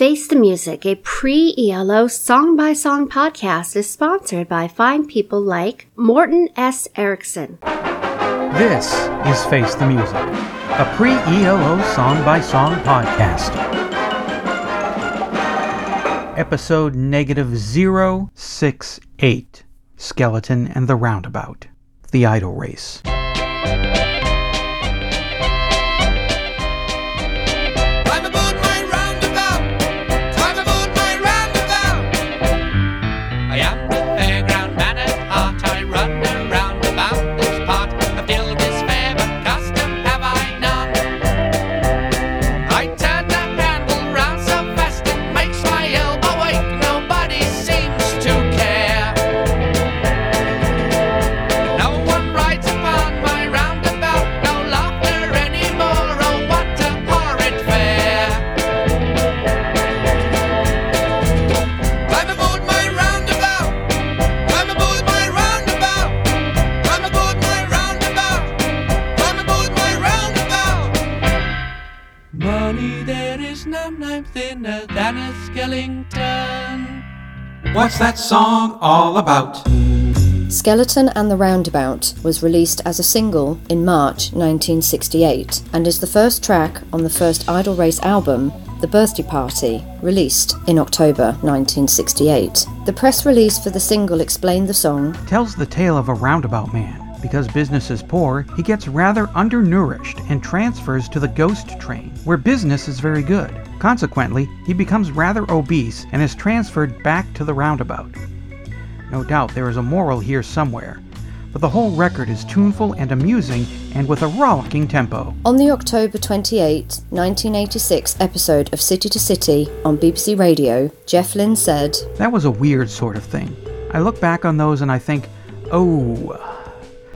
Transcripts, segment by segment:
Face the Music, a pre ELO song by song podcast, is sponsored by fine people like Morton S. Erickson. This is Face the Music, a pre ELO song by song podcast. Episode negative 068 Skeleton and the Roundabout, The Idle Race. Than a skeleton. What's that song all about? Skeleton and the Roundabout was released as a single in March 1968 and is the first track on the first Idle Race album, The Birthday Party, released in October 1968. The press release for the single explained the song tells the tale of a roundabout man. Because business is poor, he gets rather undernourished and transfers to the ghost train, where business is very good. Consequently, he becomes rather obese and is transferred back to the roundabout. No doubt there is a moral here somewhere, but the whole record is tuneful and amusing and with a rollicking tempo. On the October 28, 1986 episode of City to City on BBC Radio, Jeff Lynne said, That was a weird sort of thing. I look back on those and I think, oh,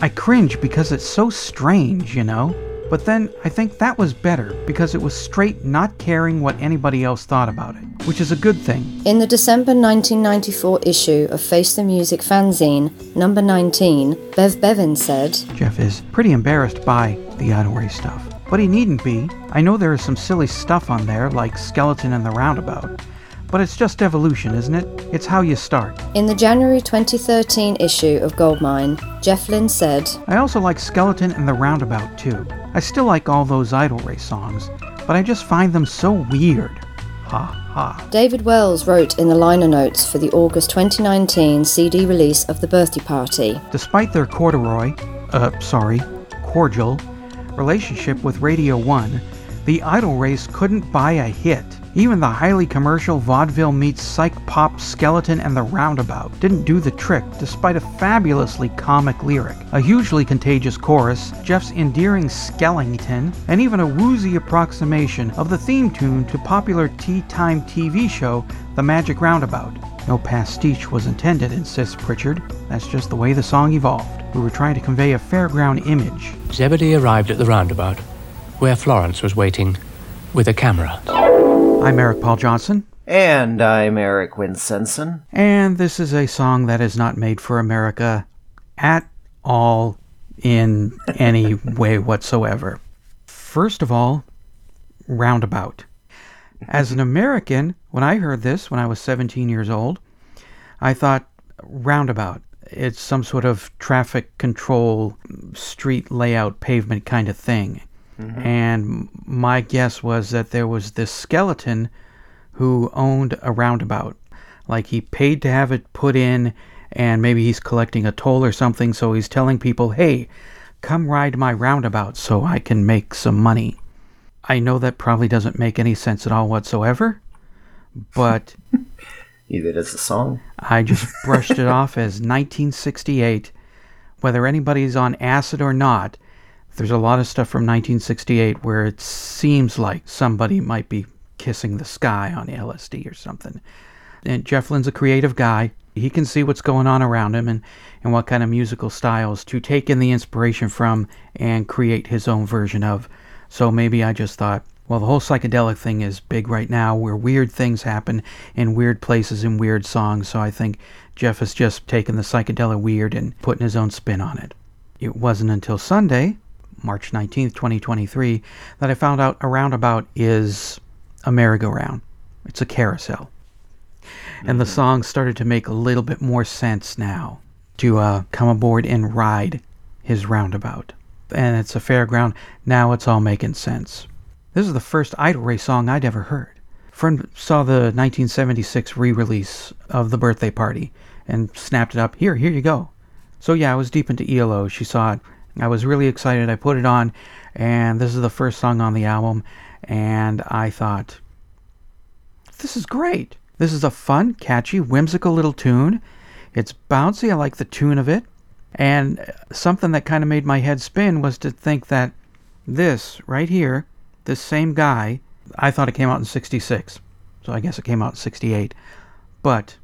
I cringe because it's so strange, you know? But then I think that was better because it was straight not caring what anybody else thought about it, which is a good thing. In the December 1994 issue of Face the Music fanzine, number 19, Bev Bevan said, Jeff is pretty embarrassed by the Idle stuff. But he needn't be. I know there is some silly stuff on there, like Skeleton and the Roundabout. But it's just evolution, isn't it? It's how you start. In the January 2013 issue of Goldmine, Jeff Lynne said, I also like Skeleton and the Roundabout too. I still like all those Idle Race songs, but I just find them so weird. Ha ha. David Wells wrote in the liner notes for the August 2019 CD release of The Birthday Party. Despite their corduroy, uh, sorry, cordial relationship with Radio 1, the Idle Race couldn't buy a hit. Even the highly commercial vaudeville meets psych pop Skeleton and the Roundabout didn't do the trick despite a fabulously comic lyric, a hugely contagious chorus, Jeff's endearing Skellington, and even a woozy approximation of the theme tune to popular tea time TV show The Magic Roundabout. No pastiche was intended, insists Pritchard. That's just the way the song evolved. We were trying to convey a fairground image. Zebedee arrived at the roundabout, where Florence was waiting, with a camera. I'm Eric Paul Johnson, And I'm Eric Winsenson. and this is a song that is not made for America at all in any way whatsoever. First of all, roundabout. As an American, when I heard this when I was 17 years old, I thought roundabout. It's some sort of traffic control, street layout, pavement kind of thing. Mm-hmm. And my guess was that there was this skeleton who owned a roundabout. Like he paid to have it put in, and maybe he's collecting a toll or something, so he's telling people, hey, come ride my roundabout so I can make some money. I know that probably doesn't make any sense at all whatsoever, but Either it is a song. I just brushed it off as 1968. Whether anybody's on acid or not, there's a lot of stuff from 1968 where it seems like somebody might be kissing the sky on LSD or something. And Jeff Lynne's a creative guy. He can see what's going on around him and, and what kind of musical styles to take in the inspiration from and create his own version of. So maybe I just thought, well, the whole psychedelic thing is big right now where weird things happen in weird places in weird songs. So I think Jeff has just taken the psychedelic weird and putting his own spin on it. It wasn't until Sunday, March 19th, 2023, that I found out a roundabout is a merry-go-round. It's a carousel. And the song started to make a little bit more sense now to uh, come aboard and ride his roundabout. And it's a fairground. Now it's all making sense. This is the first Idle Race song I'd ever heard. Friend saw the 1976 re-release of The Birthday Party and snapped it up. Here, here you go. So yeah, I was deep into ELO. She saw it. I was really excited. I put it on, and this is the first song on the album. And I thought, this is great. This is a fun, catchy, whimsical little tune. It's bouncy. I like the tune of it. And something that kind of made my head spin was to think that this right here, this same guy, I thought it came out in 66. So I guess it came out in 68. But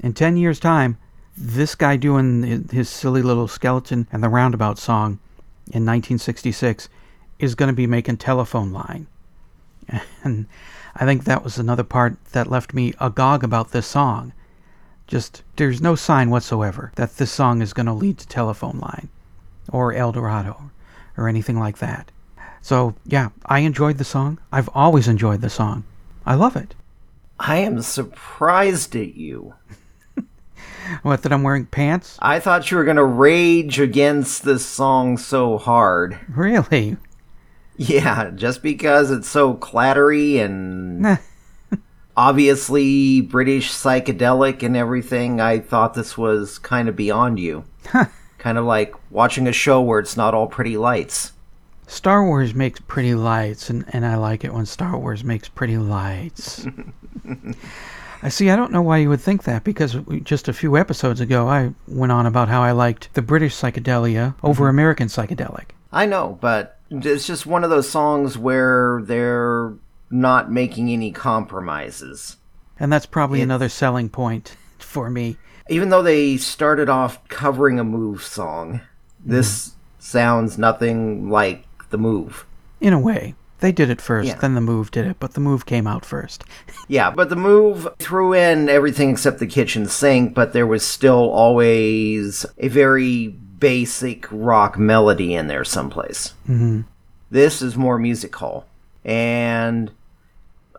in 10 years' time, this guy doing his silly little skeleton and the roundabout song in 1966 is going to be making telephone line. And I think that was another part that left me agog about this song. Just, there's no sign whatsoever that this song is going to lead to Telephone Line or Eldorado or anything like that. So, yeah, I enjoyed the song. I've always enjoyed the song. I love it. I am surprised at you. What, that I'm wearing pants? I thought you were going to rage against this song so hard. Really? Yeah, just because it's so clattery and obviously British psychedelic and everything, I thought this was kind of beyond you. kind of like watching a show where it's not all pretty lights. Star Wars makes pretty lights, and, and I like it when Star Wars makes pretty lights. I see, I don't know why you would think that, because just a few episodes ago I went on about how I liked the British psychedelia over mm-hmm. American psychedelic. I know, but it's just one of those songs where they're not making any compromises. And that's probably It's- another selling point for me. Even though they started off covering a Move song, this mm-hmm. sounds nothing like the Move. In a way. They did it first, Yeah. then the move did it, but the move came out first. Yeah, but the Move threw in everything except the kitchen sink, but there was still always a very basic rock melody in there someplace. hmm This is more music hall. And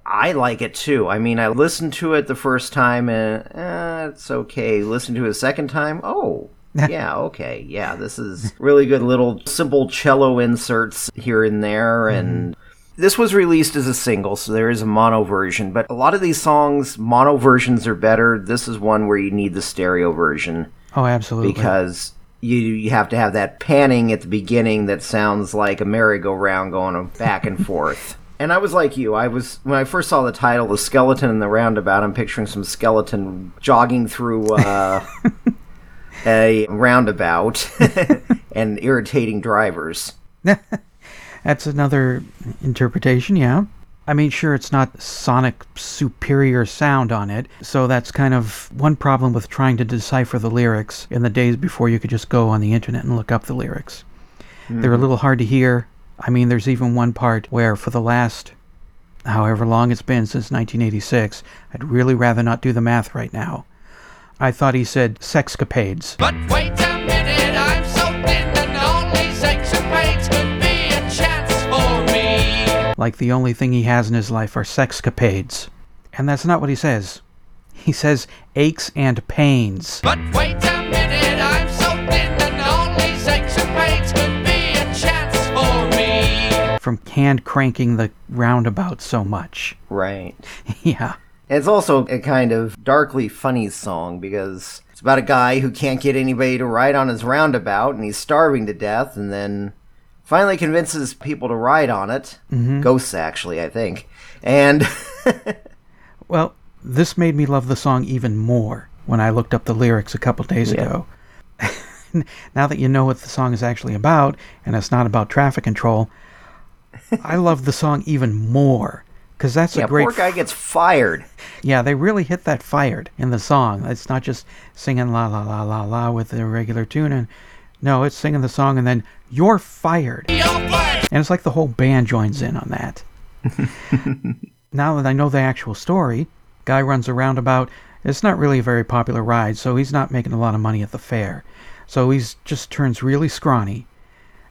I like it too. I mean, I listened to it the first time and eh, it's okay. Listen to it a second time. Oh, yeah, okay. Yeah, this is really good little simple cello inserts here and there. And this was released as a single, so there is a mono version. But a lot of these songs, mono versions are better. This is one where you need the stereo version Oh, absolutely. because you you have to have that panning at the beginning that sounds like a merry-go-round going back and forth. And I was like you. I was when I first saw the title, "The Skeleton in the Roundabout." I'm picturing some skeleton jogging through uh, a roundabout and irritating drivers. That's another interpretation, yeah. I mean, sure, it's not sonic superior sound on it, so that's kind of one problem with trying to decipher the lyrics in the days before you could just go on the internet and look up the lyrics. They're a mm-hmm. little hard to hear. I mean, there's even one part where, for the last however long it's been since 1986, I'd really rather not do the math right now. I thought he said sexcapades. But wait like the only thing he has in his life are sexcapades. And that's not what he says. He says aches and pains. But wait a minute, I'm so thin and all these escapades could be a chance for me. from hand cranking the roundabout so much. Right. yeah. It's also a kind of darkly funny song because it's about a guy who can't get anybody to ride on his roundabout and he's starving to death and then finally convinces people to ride on it. Mm-hmm. Ghosts, actually, I think. And Well, this made me love the song even more when I looked up the lyrics a couple days Yeah. ago. now that you know what the song is actually about, and it's not about traffic control, I love the song even more. Because that's yeah, a great poor guy gets fired. Yeah, they really hit that fired in the song. It's not just singing la la la la la with the regular tune and no, it's singing the song and then you're fired. You're fired. And it's like the whole band joins in on that. now that I know the actual story, guy runs a roundabout. It's not really a very popular ride, so he's not making a lot of money at the fair. So he's just turns really scrawny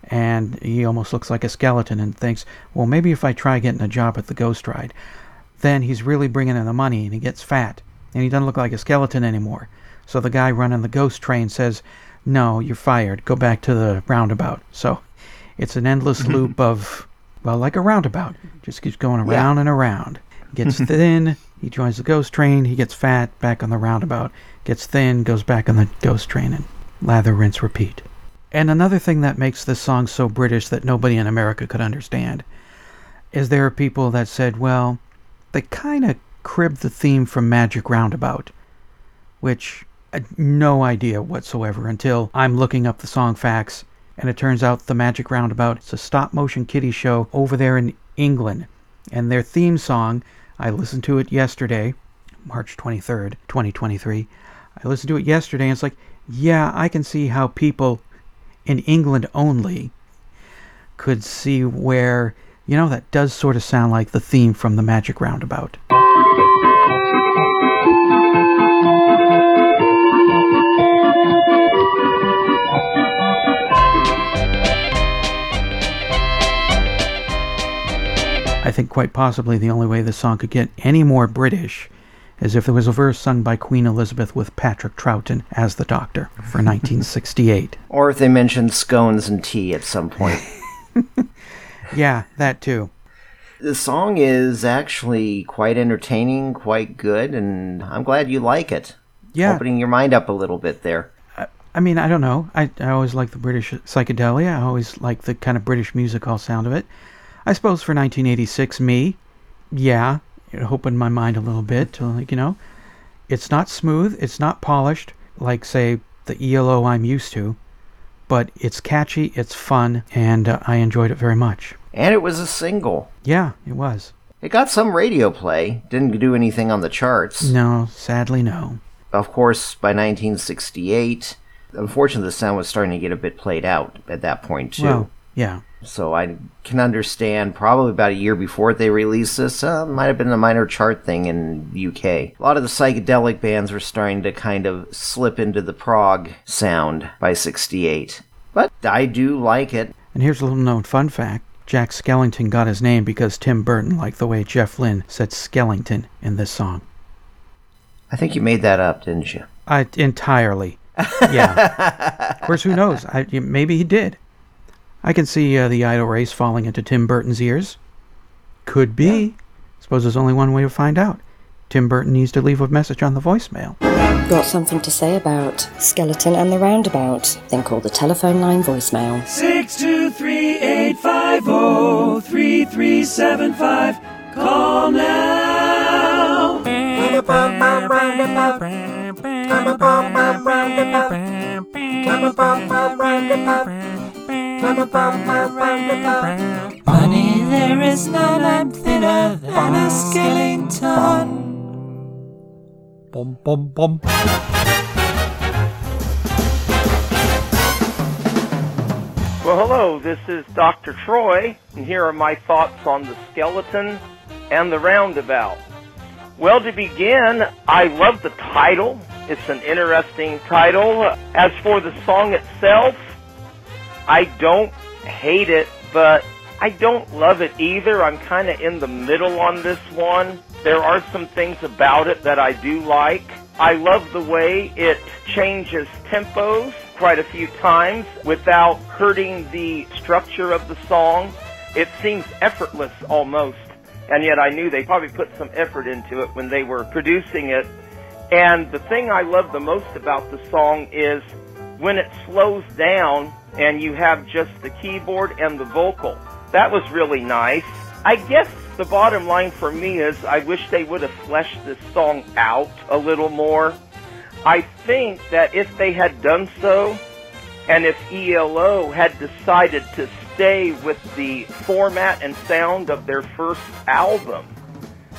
and he almost looks like a skeleton and thinks, well, maybe if I try getting a job at the Ghost Ride. then he's really bringing in the money and he gets fat and he doesn't look like a skeleton anymore. So the guy running the ghost train says, No, you're fired. Go back to the roundabout. So it's an endless loop of, well, like a roundabout. Just keeps going around and around. Gets thin, he joins the ghost train, he gets fat, back on the roundabout. Gets thin, goes back on the ghost train, and lather, rinse, repeat. And another thing that makes this song so British that nobody in America could understand is there are people that said, well, they kind of cribbed the theme from Magic Roundabout, which no idea whatsoever until I'm looking up the song facts, and it turns out the Magic Roundabout is a stop motion kiddie show over there in England. And their theme song, I listened to it yesterday, March 23rd, 2023. I listened to it yesterday, and it's like, yeah, I can see how people in England only could see where, you know, that does sort of sound like the theme from the Magic Roundabout. I think quite possibly the only way this song could get any more British is if there was a verse sung by Queen Elizabeth with Patrick Troughton as the Doctor for 1968. Or if they mentioned scones and tea at some point. Yeah, that too. the song is actually quite entertaining, quite good, and I'm glad you like it. Yeah. Opening your mind up a little bit there. I mean, I don't know. I, I always like the British psychedelia. I always like the kind of British music hall sound of it. I suppose for 1986, me, yeah, it opened my mind a little bit to, like, you know, it's not smooth, it's not polished, like, say, the ELO I'm used to, but it's catchy, it's fun, and uh, I enjoyed it very much. And it was a single. Yeah, it was. It got some radio play, didn't do anything on the charts. No, sadly, no. Of course, by 1968, unfortunately, the sound was starting to get a bit played out at that point, too. Well, yeah. So I can understand probably about a year before they released this, uh, might have been a minor chart thing in the UK. A lot of the psychedelic bands were starting to kind of slip into the prog sound by 68. But I do like it. And here's a little known fun fact. Jack Skellington got his name because Tim Burton liked the way Jeff Lynne said Skellington in this song. I think you made that up, didn't you? I entirely. Yeah. of course, who knows? I, maybe he did. I can see uh, the idle race falling into Tim Burton's ears. Could be. Suppose there's only one way to find out. Tim Burton needs to leave a message on the voicemail. Got something to say about Skeleton and the Roundabout? Then call the telephone line voicemail. 623-850-3375. Call now. Money there is none, I'm thinner than a skeleton. Bum, bum, bum. Well, hello, this is Dr. Troy, and here are my thoughts on the skeleton and the roundabout. Well, to begin, I love the title. It's an interesting title. As for the song itself, I don't hate it, but I don't love it either. I'm kind of in the middle on this one. There are some things about it that I do like. I love the way it changes tempos quite a few times without hurting the structure of the song. It seems effortless almost. And yet I knew they probably put some effort into it when they were producing it. And the thing I love the most about the song is when it slows down and you have just the keyboard and the vocal. That was really nice. I guess the bottom line for me is I wish they would have fleshed this song out a little more. I think that if they had done so, and if ELO had decided to stay with the format and sound of their first album,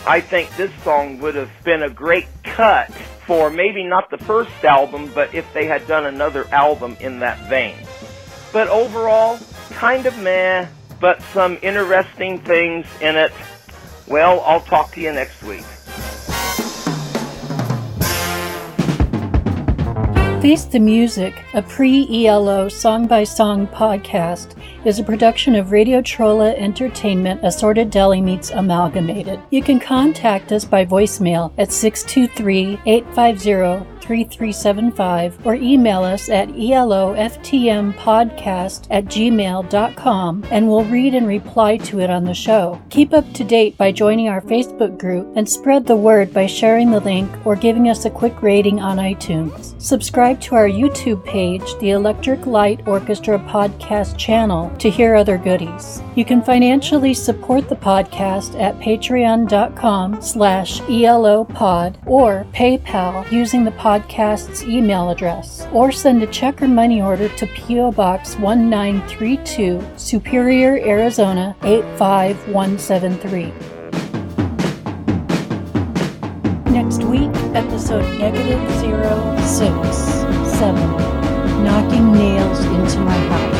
I think this song would have been a great cut for maybe not the first album, but if they had done another album in that vein. But overall, kind of meh, but some interesting things in it. Well, I'll talk to you next week. Face the Music, a pre ELO song by song podcast, is a production of Radio Trolla Entertainment Assorted Deli Meats Amalgamated. You can contact us by voicemail at 623 850 3375 or email us at eloftmpodcast at gmail.com and we'll read and reply to it on the show. Keep up to date by joining our Facebook group and spread the word by sharing the link or giving us a quick rating on iTunes. Subscribe to our YouTube page, the Electric Light Orchestra Podcast channel, to hear other goodies. You can financially support the podcast at patreon.com slash elopod or PayPal using the podcast's email address, or send a check or money order to P.O. Box 1932, Superior, Arizona 85173. Next week, episode negative zero six seven, knocking nails into my house.